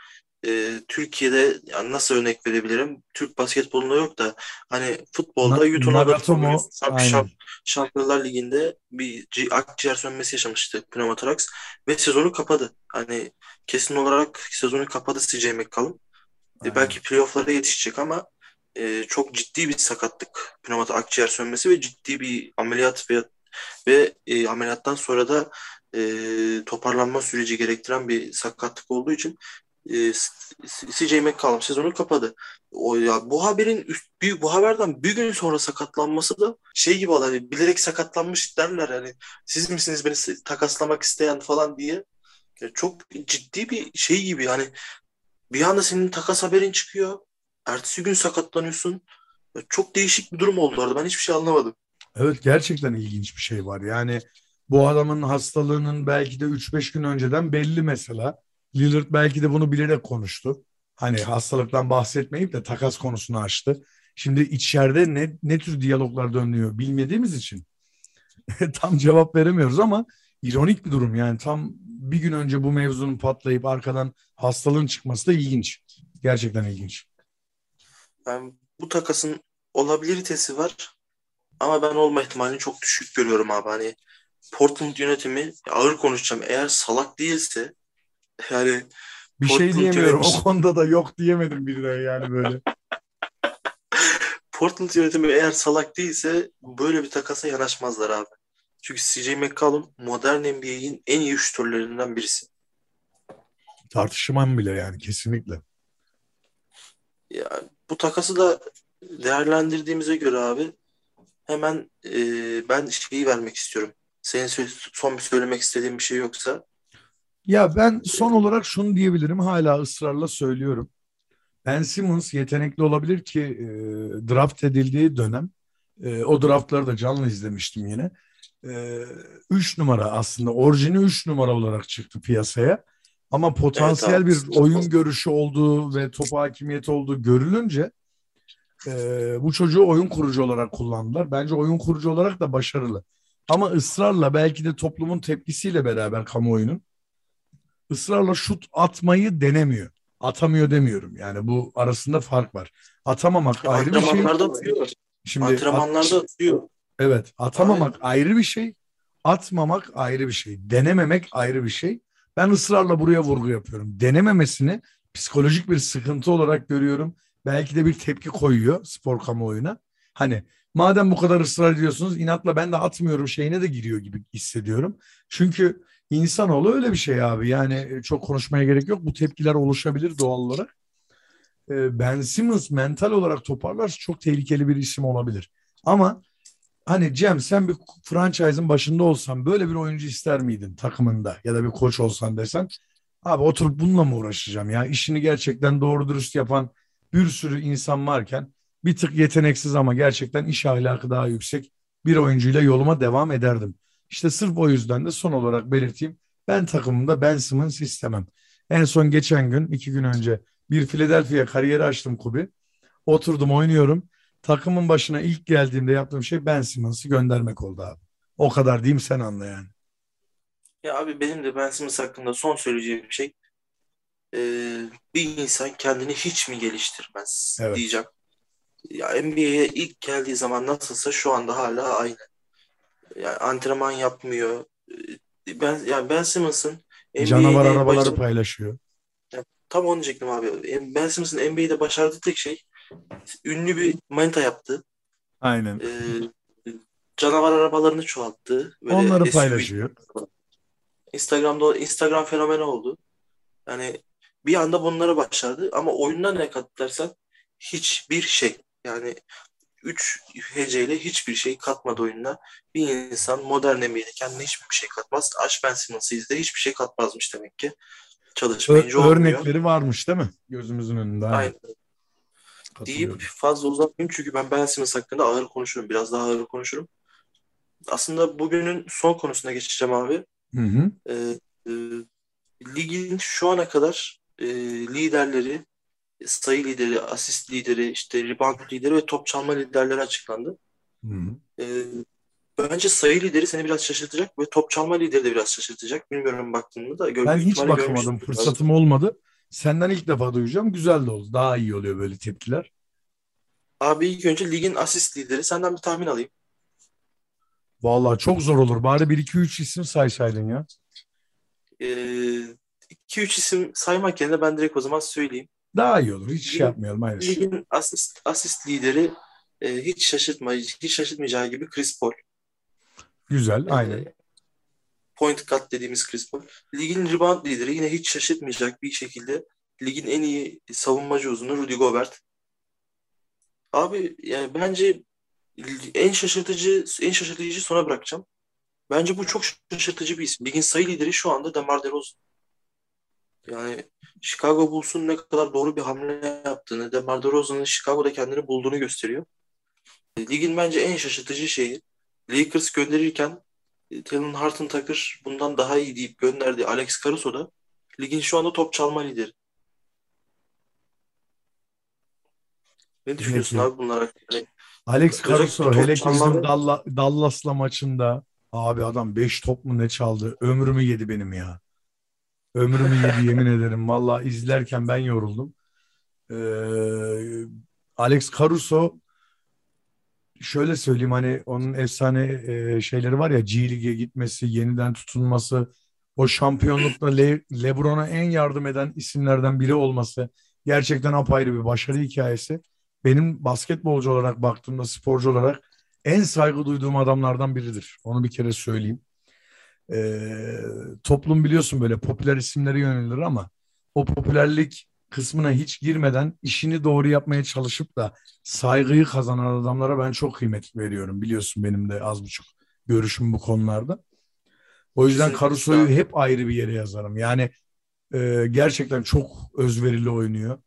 S1: e, Türkiye'de yani nasıl örnek verebilirim? Türk basketbolunda yok da hani futbolda
S2: aynen.
S1: şamp Şampiyonlar Ligi'nde bir ci- akciğer sönmesi yaşamıştı pneumotoraks ve sezonu kapadı. Hani kesin olarak sezonu kapadı CJ McCollum. E,
S2: Aynen.
S1: belki playoff'lara yetişecek ama e, çok ciddi bir sakatlık pneumatik akciğer sönmesi ve ciddi bir ameliyat ve ve e, ameliyattan sonra da e, toparlanma süreci gerektiren bir sakatlık olduğu için e, CJ McCollum sezonu kapadı. O ya bu haberin üst, bir, bu haberden bir gün sonra sakatlanması da şey gibi oldu, hani bilerek sakatlanmış derler hani siz misiniz beni takaslamak isteyen falan diye. Ya çok ciddi bir şey gibi hani bir anda senin takas haberin çıkıyor. Ertesi gün sakatlanıyorsun. Çok değişik bir durum oldu orada. Ben hiçbir şey anlamadım.
S2: Evet gerçekten ilginç bir şey var. Yani bu adamın hastalığının belki de 3-5 gün önceden belli mesela. Lillard belki de bunu bilerek konuştu. Hani hastalıktan bahsetmeyip de takas konusunu açtı. Şimdi içeride ne, ne tür diyaloglar dönüyor bilmediğimiz için tam cevap veremiyoruz ama ironik bir durum. Yani tam bir gün önce bu mevzunun patlayıp arkadan hastalığın çıkması da ilginç. Gerçekten ilginç.
S1: Yani bu takasın olabilitesi var. Ama ben olma ihtimalini çok düşük görüyorum abi. Hani Portland yönetimi ağır konuşacağım. Eğer salak değilse yani
S2: Bir şey
S1: Portland
S2: diyemiyorum.
S1: yönetimi-
S2: O konuda da yok diyemedim birine yani böyle.
S1: Portland yönetimi eğer salak değilse böyle bir takasa yanaşmazlar abi. Çünkü CJ McCollum modern NBA'in en iyi şütörlerinden birisi.
S2: Tartışmam bile yani kesinlikle.
S1: Ya, bu takası da değerlendirdiğimize göre abi hemen e, ben şeyi vermek istiyorum. Senin son bir söylemek istediğin bir şey yoksa
S2: Ya ben son olarak şunu diyebilirim. Hala ısrarla söylüyorum. Ben Simmons yetenekli olabilir ki e, draft edildiği dönem e, o draftları da canlı izlemiştim yine. 3 numara aslında orijini 3 numara olarak çıktı piyasaya. Ama potansiyel
S1: Evet abi.
S2: bir oyun görüşü olduğu ve top hakimiyeti olduğu görülünce e, bu çocuğu oyun kurucu olarak kullandılar. Bence oyun kurucu olarak da başarılı. Ama ısrarla belki de toplumun tepkisiyle beraber kamuoyunun ısrarla şut atmayı denemiyor. Atamıyor demiyorum. Yani bu arasında fark var. Atamamak ayrı bir şey.
S1: antrenmanlarda atıyor.
S2: Şimdi
S1: Antrenmanlarda atıyor.
S2: Evet, atamamak ayrı bir şey, atmamak ayrı bir şey, denememek ayrı bir şey. Ben ısrarla buraya vurgu yapıyorum. Denememesini psikolojik bir sıkıntı olarak görüyorum. Belki de bir tepki koyuyor spor kamuoyuna. Hani madem bu kadar ısrar ediyorsunuz inatla ben de atmıyorum şeyine de giriyor gibi hissediyorum. Çünkü insanoğlu öyle bir şey abi. Yani çok konuşmaya gerek yok. Bu tepkiler oluşabilir doğal olarak. Ee, Ben Simmons mental olarak toparlarsa çok tehlikeli bir isim olabilir. Ama Hani Cem sen bir franchise'ın başında olsan böyle bir oyuncu ister miydin takımında ya da bir koç olsan desen abi oturup bununla mı uğraşacağım ya işini gerçekten doğru dürüst yapan bir sürü insan varken bir tık yeteneksiz ama gerçekten iş ahlakı daha yüksek bir oyuncuyla yoluma devam ederdim. İşte sırf o yüzden de son olarak belirteyim Ben takımımda Ben Simmons istemem. En son geçen gün, iki gün önce bir Philadelphia kariyeri açtım Kubi. Oturdum oynuyorum. Takımın başına ilk geldiğimde yaptığım şey Ben Simmons'ı göndermek oldu abi. O kadar diyeyim sen anla yani.
S1: Ya abi benim de Ben Simmons hakkında son söyleyeceğim şey e, bir insan kendini hiç mi geliştirmez
S2: Evet.
S1: diyeceğim. Ya NBA'ye ilk geldiği zaman nasılsa şu anda hala aynı. Yani antrenman yapmıyor. E, Ben yani Ben Simmons'ın
S2: Canavar arabaları
S1: başarı-
S2: paylaşıyor.
S1: tam onu diyecektim abi. Ben Simmons'ın NBA'de başardığı tek şey ünlü bir manita yaptı.
S2: Aynen.
S1: E, canavar arabalarını çoğalttı. Böyle
S2: Onları
S1: SUV
S2: paylaşıyor.
S1: Instagram'da Instagram fenomeni oldu. Yani bir anda bunları başardı ama oyununa ne kat dersen hiçbir şey. Yani 3 heceyle hiçbir şey katmadı oyununa. Bir insan modern NBA'de kendine hiçbir şey katmaz. Aç Ben Simmons'ı izle hiçbir şey katmazmış demek ki. Çalışmayınca
S2: Ö-
S1: olmuyor.
S2: örnekleri varmış değil mi? Gözümüzün önünde. Aynen.
S1: Aynen. Deyip fazla uzatmayayım çünkü ben Ben Simmons hakkında ağır konuşurum. Biraz daha ağır konuşurum. Aslında bugünün son konusuna geçeceğim abi.
S2: Hı hı.
S1: Ee, e, ligin şu ana kadar e, liderleri, sayı lideri, asist lideri, işte rebound lideri ve top çalma liderleri açıklandı.
S2: Hı hı.
S1: Ee, bence sayı lideri seni biraz şaşırtacak ve top çalma lideri de biraz şaşırtacak. Bilmiyorum baktın mı da.
S2: Ben hiç bakamadım. Fırsatım olmadı. Senden ilk defa duyacağım. Güzel de oldu. Daha iyi oluyor böyle tepkiler.
S1: Abi ilk önce ligin asist lideri. Senden bir tahmin alayım.
S2: Vallahi çok zor olur. Bari 1 2 3 isim saysaydın ya.
S1: 2-3 isim saymak yerine ben direkt o zaman söyleyeyim.
S2: Daha iyi olur. Hiç şey
S1: Ligin-
S2: yapmayalım. Aynen.
S1: Ligin asist, asist lideri e, hiç şaşırtma, hiç şaşırtmayacağı gibi Chris Paul.
S2: Güzel. Aynen.
S1: E, point guard dediğimiz Chris Paul. Ligin rebound lideri yine hiç şaşırtmayacak bir şekilde ligin en iyi savunmacı uzunu Rudy Gobert. Abi yani bence en şaşırtıcı en şaşırtıcı sona bırakacağım. Bence bu çok şaşırtıcı bir isim. Ligin sayı lideri şu anda DeMar DeRozan. Yani Chicago Bulls'un ne kadar doğru bir hamle yaptığını, DeMar DeRozan'ın Chicago'da kendini bulduğunu gösteriyor. Ligin bence en şaşırtıcı şeyi Lakers gönderirken e, Talon Horton Tucker bundan daha iyi deyip gönderdi Alex Caruso da ligin şu anda top çalma lideri. Ne düşünüyorsun
S2: Peki.
S1: abi bunlar hakkında?
S2: Alex
S1: Özellikle
S2: Caruso hele ki bizim. Dalla- Dallas'la maçında abi adam 5 top mu ne çaldı? Ömrümü yedi benim ya. Ömrümü yedi yemin ederim. Vallahi izlerken ben yoruldum. Ee, Alex Caruso şöyle söyleyeyim hani onun efsane e, şeyleri var ya G League'e gitmesi, yeniden tutunması, o şampiyonlukta Le- LeBron'a en yardım eden isimlerden biri olması gerçekten apayrı bir başarı hikayesi. Benim basketbolcu olarak baktığımda sporcu olarak en saygı duyduğum adamlardan biridir. Onu bir kere söyleyeyim. Ee, toplum biliyorsun böyle popüler isimlere yönelir ama o popülerlik kısmına hiç girmeden işini doğru yapmaya çalışıp da saygıyı kazanan adamlara ben çok kıymet veriyorum. Biliyorsun benim de az buçuk görüşüm bu konularda. O yüzden. Caruso'yu hep ayrı bir yere yazarım. Yani e, gerçekten çok özverili oynuyor.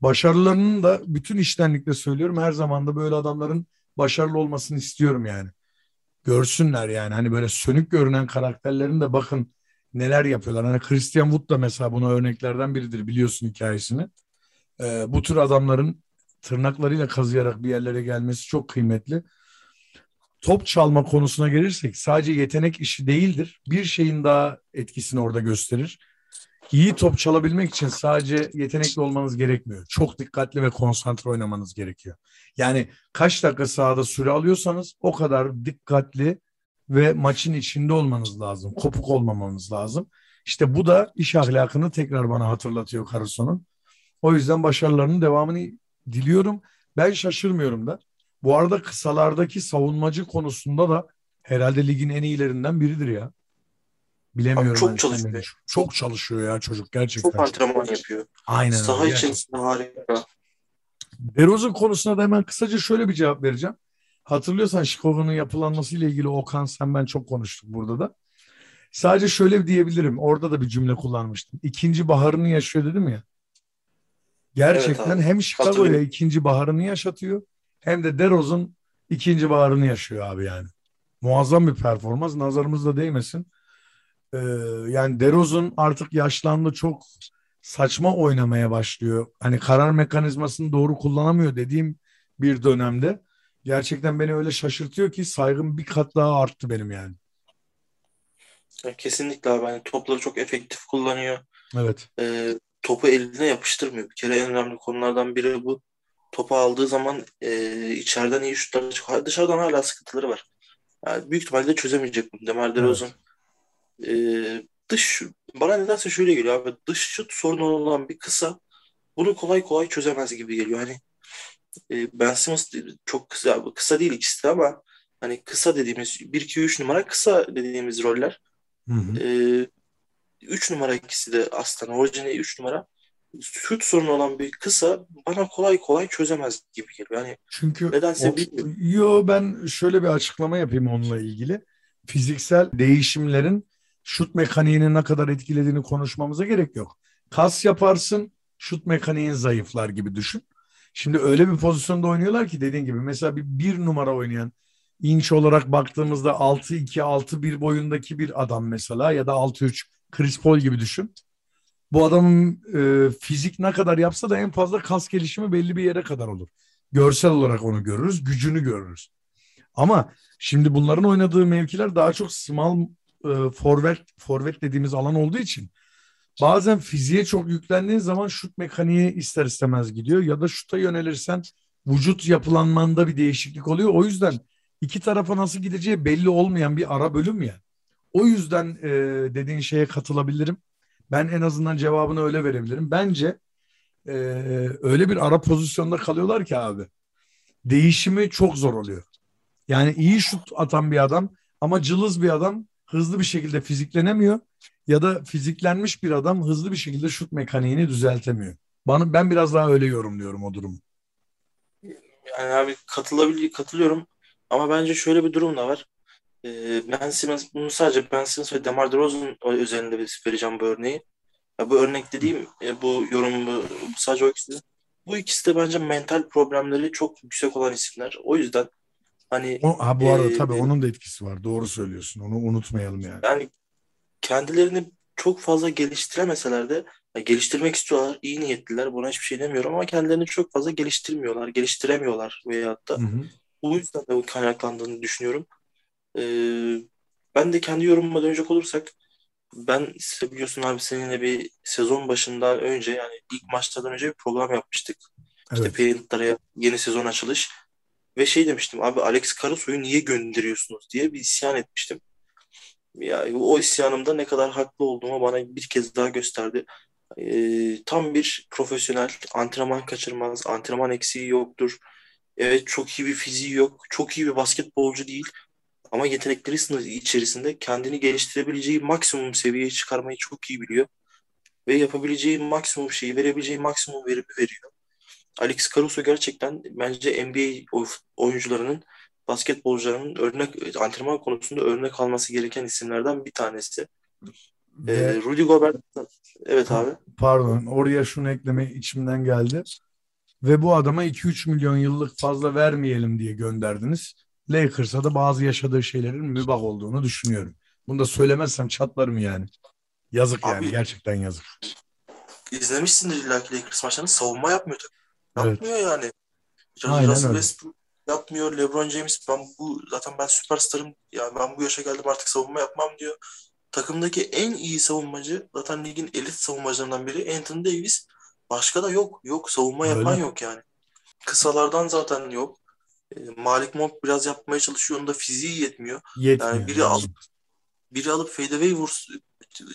S2: Başarılarının da bütün iştenlikle söylüyorum. Her zaman da böyle adamların başarılı olmasını istiyorum yani. Görsünler yani. Hani böyle sönük görünen karakterlerin de bakın neler yapıyorlar. Hani Christian Wood da mesela buna örneklerden biridir biliyorsun hikayesini. Ee, bu tür adamların tırnaklarıyla kazıyarak bir yerlere gelmesi çok kıymetli. Top çalma konusuna gelirsek sadece yetenek işi değildir. Bir şeyin daha etkisini orada gösterir. İyi top çalabilmek için sadece yetenekli olmanız gerekmiyor. Çok dikkatli ve konsantre oynamanız gerekiyor. Yani kaç dakika sahada süre alıyorsanız o kadar dikkatli ve maçın içinde olmanız lazım. Kopuk olmamanız lazım. İşte bu da iş ahlakını tekrar bana hatırlatıyor Caruso'nun. O yüzden başarılarının devamını diliyorum. Ben şaşırmıyorum da. Bu arada kısalardaki savunmacı konusunda da herhalde ligin en iyilerinden biridir ya. Bilemiyorum.
S1: Abi çok çalışıyor.
S2: düşün- Çok çalışıyor ya çocuk gerçekten.
S1: Çok antrenman yapıyor.
S2: Aynen.
S1: Saha içerisinde harika.
S2: DeRozan konusuna da hemen kısaca şöyle bir cevap vereceğim. Hatırlıyorsan Chicago'nun yapılanmasıyla ilgili Okan sen ben çok konuştuk burada da. Sadece şöyle diyebilirim. Orada da bir cümle kullanmıştım. İkinci baharını yaşıyor dedim ya. Gerçekten
S1: Evet abi.
S2: hem Chicago'ya ikinci baharını yaşatıyor hem de DeRozan ikinci baharını yaşıyor abi yani. Muazzam bir performans. Nazarımız da değmesin. Ee, yani DeRozan artık yaşlandı çok saçma oynamaya başlıyor. Hani karar mekanizmasını doğru kullanamıyor dediğim bir dönemde. Gerçekten beni öyle şaşırtıyor ki saygım bir kat daha arttı benim yani.
S1: Ya kesinlikle abi. Yani topları çok efektif kullanıyor.
S2: Evet.
S1: Ee, topu eline yapıştırmıyor. Bir kere en önemli konulardan biri bu. Topu aldığı zaman e, içeriden iyi şutlar çıkıyor. Dışarıdan hala sıkıntıları var. Yani büyük ihtimalle çözemeyecek bunu. Demar DeRozan evet. e, dış bana nedense şöyle geliyor abi. Dış şut sorunu olan bir kısa bunu kolay kolay çözemez gibi geliyor. Hani e, Ben Simmons çok kısa, kısa değil ikisi de ama hani kısa dediğimiz 1-2-3 numara kısa dediğimiz roller. Hı hı. E, 3 numara ikisi de aslında orijinali 3 numara şut sorunu olan bir kısa bana kolay kolay çözemez gibi geliyor. Yani
S2: Çünkü
S1: nedense
S2: o, yo ben şöyle bir açıklama yapayım onunla ilgili. Fiziksel değişimlerin şut mekaniğini ne kadar etkilediğini konuşmamıza gerek yok. Kas yaparsın, şut mekaniğin zayıflar gibi düşün. Şimdi öyle bir pozisyonda oynuyorlar ki dediğin gibi mesela bir, bir numara oynayan inç olarak baktığımızda 6-2 6-1 boyundaki bir adam mesela ya da 6-3 Chris Paul gibi düşün. Bu adamın e, fizik ne kadar yapsa da en fazla kas gelişimi belli bir yere kadar olur. Görsel olarak onu görürüz, gücünü görürüz. Ama şimdi bunların oynadığı mevkiler daha çok small e, forvet forvet dediğimiz alan olduğu için bazen fiziğe çok yüklendiğin zaman şut mekaniği ister istemez gidiyor ya da şuta yönelirsen vücut yapılanmanda bir değişiklik oluyor. O yüzden iki tarafa nasıl gideceği belli olmayan bir ara bölüm ya. O yüzden e, dediğin şeye katılabilirim. Ben en azından cevabını öyle verebilirim. Bence e, öyle bir ara pozisyonda kalıyorlar ki abi. Değişimi çok zor oluyor. Yani iyi şut atan bir adam ama cılız bir adam hızlı bir şekilde fiziklenemiyor ya da fiziklenmiş bir adam hızlı bir şekilde şut mekaniğini düzeltemiyor. Bana ben biraz daha öyle yorumluyorum o durumu.
S1: Yani abi katılabiliyor katılıyorum ama bence şöyle bir durum da var. Ee, ben Simmons bunu sadece Ben Simmons ve DeMar DeRozan üzerinde vereceğim bu örneği. Ya bu örnek dediğim e, bu yorumu sadece o ikisi. Bu ikisi de bence mental problemleri çok yüksek olan isimler. O yüzden Hani
S2: o, ha bu arada e, tabii onun da etkisi var. Doğru söylüyorsun. Onu unutmayalım yani.
S1: Yani kendilerini çok fazla geliştiremeseler de yani geliştirmek istiyorlar. iyi niyetliler. Buna hiçbir şey demiyorum ama kendilerini çok fazla geliştirmiyorlar. Geliştiremiyorlar veyahut da. Hı hı. Bu yüzden de kaynaklandığını düşünüyorum. Ee, ben de kendi yorumuma dönecek olursak ben biliyorsun abi seninle bir sezon başından önce yani ilk maçlardan önce bir program yapmıştık. Evet. İşte Paint'lara yeni sezon açılış. Ve şey demiştim abi Alex Caruso'yu niye gönderiyorsunuz diye bir isyan etmiştim. Ya o isyanımda ne kadar haklı olduğumu bana bir kez daha gösterdi. Ee, tam bir profesyonel, antrenman kaçırmaz, antrenman eksiği yoktur. Evet çok iyi bir fiziği yok, çok iyi bir basketbolcu değil. Ama yetenekleri sınırı içerisinde kendini geliştirebileceği maksimum seviyeye çıkarmayı çok iyi biliyor. Ve yapabileceği maksimum şeyi, verebileceği maksimum verimi veriyor. Alex Caruso gerçekten bence NBA oyuncularının basketbolcularının örnek antrenman konusunda örnek alması gereken isimlerden bir tanesi. Ve, ee, Rudy Gobert evet abi.
S2: Pardon oraya şunu ekleme içimden geldi. Ve bu adama 2-3 milyon yıllık fazla vermeyelim diye gönderdiniz. Lakers'a da bazı yaşadığı şeylerin mübah olduğunu düşünüyorum. Bunu da söylemezsem çatlarım yani. Yazık abi, yani gerçekten yazık.
S1: İzlemişsindir illa ki Lakers maçlarını savunma yapmıyor tabii. Yapmıyor evet. yani. Aynen Russell öyle. Westbrook yapmıyor. LeBron James ben bu zaten ben süperstarım. Yani ben bu yaşa geldim artık savunma yapmam diyor. Takımdaki en iyi savunmacı zaten ligin elit savunmacılarından biri Anthony Davis. Başka da yok. Yok savunma öyle. yapan yok yani. Kısalardan zaten yok. E, Malik Monk biraz yapmaya çalışıyor. Onun da fiziği yetmiyor. yetmiyor yani biri yani. alıp biri alıp fadeaway vurs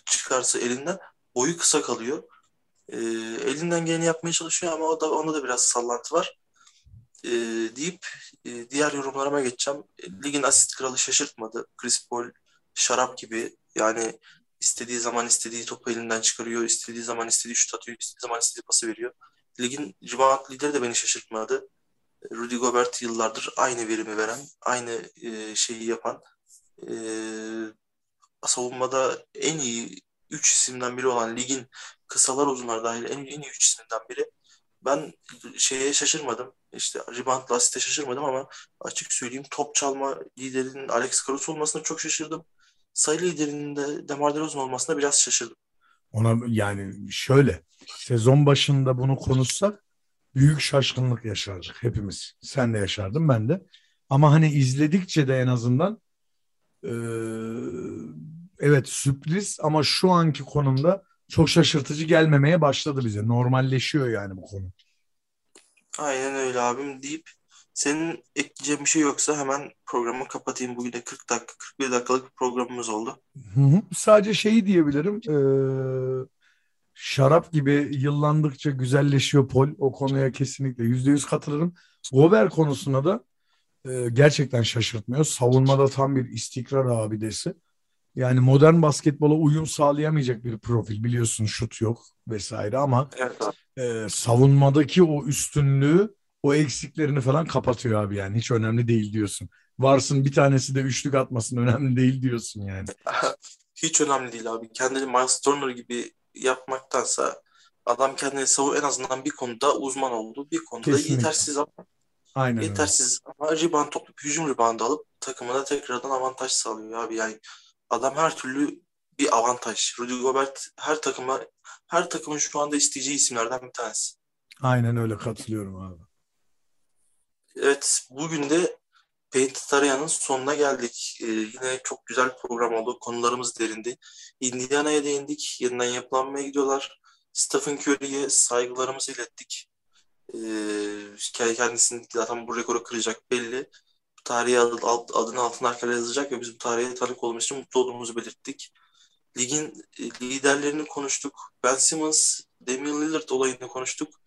S1: çıkarsa elinden boyu kısa kalıyor. E, elinden geleni yapmaya çalışıyor ama o da, onda da biraz sallantı var. E, deyip e, diğer yorumlarıma geçeceğim. Ligin asist kralı şaşırtmadı. Chris Paul şarap gibi yani istediği zaman istediği topu elinden çıkarıyor, istediği zaman istediği şut atıyor, istediği zaman istediği pası veriyor. Ligin rebound lideri de beni şaşırtmadı. Rudy Gobert yıllardır aynı verimi veren, aynı e, şeyi yapan, e, savunmada en iyi 3 isimden biri olan ligin kısalar uzunlar dahil en, en iyi 3 isimden biri. Ben şeye şaşırmadım. İşte rebound asiste şaşırmadım ama açık söyleyeyim top çalma liderinin Alex Caruso olmasına çok şaşırdım. sayı liderinde Demar DeRozan olmasına biraz şaşırdım.
S2: Ona yani şöyle sezon başında bunu konuşsak büyük şaşkınlık yaşardık hepimiz. Sen de yaşardın ben de. Ama hani izledikçe de en azından e, evet sürpriz ama şu anki konumda çok şaşırtıcı gelmemeye başladı bize. Normalleşiyor yani bu konu.
S1: Aynen öyle abim deyip senin ekleyeceğin bir şey yoksa hemen programı kapatayım. Bugün de 40 dakika, 41 dakikalık bir programımız oldu.
S2: Hı hı. Sadece şeyi diyebilirim. E, şarap gibi yıllandıkça güzelleşiyor Pol. O konuya kesinlikle yüzde yüz katılırım. Gober konusunda da e, gerçekten şaşırtmıyor. Savunmada tam bir istikrar abidesi. Yani modern basketbola uyum sağlayamayacak bir profil biliyorsun şut yok vesaire ama
S1: Evet
S2: e, savunmadaki o üstünlüğü o eksiklerini falan kapatıyor abi yani hiç önemli değil diyorsun. Varsın bir tanesi de üçlük atmasın önemli değil diyorsun yani.
S1: Hiç önemli değil abi. Kendini Miles Turner gibi yapmaktansa adam kendini savu en azından bir konuda uzman oldu. Bir konuda
S2: Kesinlikle.
S1: yetersiz ama
S2: Aynen öyle.
S1: yetersiz ama rebound toplayıp hücum reboundu alıp takımına tekrardan avantaj sağlıyor abi. Yani adam her türlü bir avantaj. Rudy Gobert her takıma her takımın şu anda isteyeceği isimlerden bir tanesi.
S2: Aynen öyle katılıyorum abi.
S1: Evet, bugün de Painted Tarayan'ın sonuna geldik. Ee, yine çok güzel program oldu. Konularımız derindi. Indiana'ya değindik. Yeniden yapılanmaya gidiyorlar. Stephen Curry'ye saygılarımızı ilettik. Ee, kendisini zaten bu rekoru kıracak belli. Tarihe adı, adını altın harflerle yazacak ve biz bu tarihe tanık olmamız için mutlu olduğumuzu belirttik. Ligin e, liderlerini konuştuk. Ben Simmons, Damian Lillard olayını konuştuk.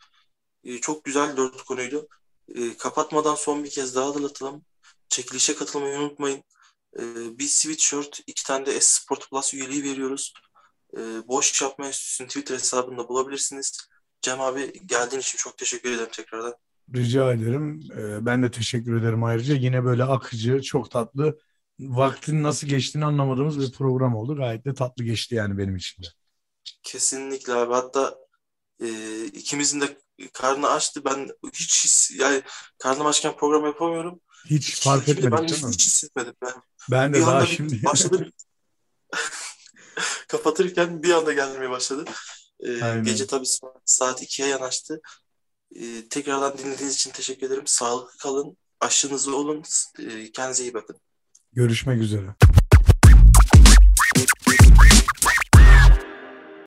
S1: Ee, çok güzel dört konuydu. E, kapatmadan son bir kez daha hatırlatalım. Çekilişe katılmayı unutmayın. E, bir sweatshirt, iki tane de Sport Plus üyeliği veriyoruz. E, Boş Yapma Enstitüsü'nün Twitter hesabında bulabilirsiniz. Cem abi geldiğin için çok teşekkür ederim tekrardan.
S2: Rica ederim. Ee, ben de teşekkür ederim ayrıca. Yine böyle akıcı, çok tatlı, vaktin nasıl geçtiğini anlamadığımız bir program oldu. Gayet de tatlı geçti yani benim için de.
S1: Kesinlikle abi. Hatta e, ikimizin de karnı açtı. Ben hiç his, yani karnım açken program yapamıyorum.
S2: Hiç fark etmedik
S1: ben
S2: değil
S1: hiç,
S2: mi?
S1: hiç hissetmedim. Ben
S2: Ben de
S1: bir
S2: daha şimdi.
S1: başladı. Kapatırken bir anda gelmeye başladı.
S2: Aynen.
S1: gece tabii sa- saat 2'ye yanaştı. Ee, tekrardan dinlediğiniz için teşekkür ederim. Sağlıklı kalın. Aşınızı olun. Ee, kendinize iyi bakın.
S2: Görüşmek üzere.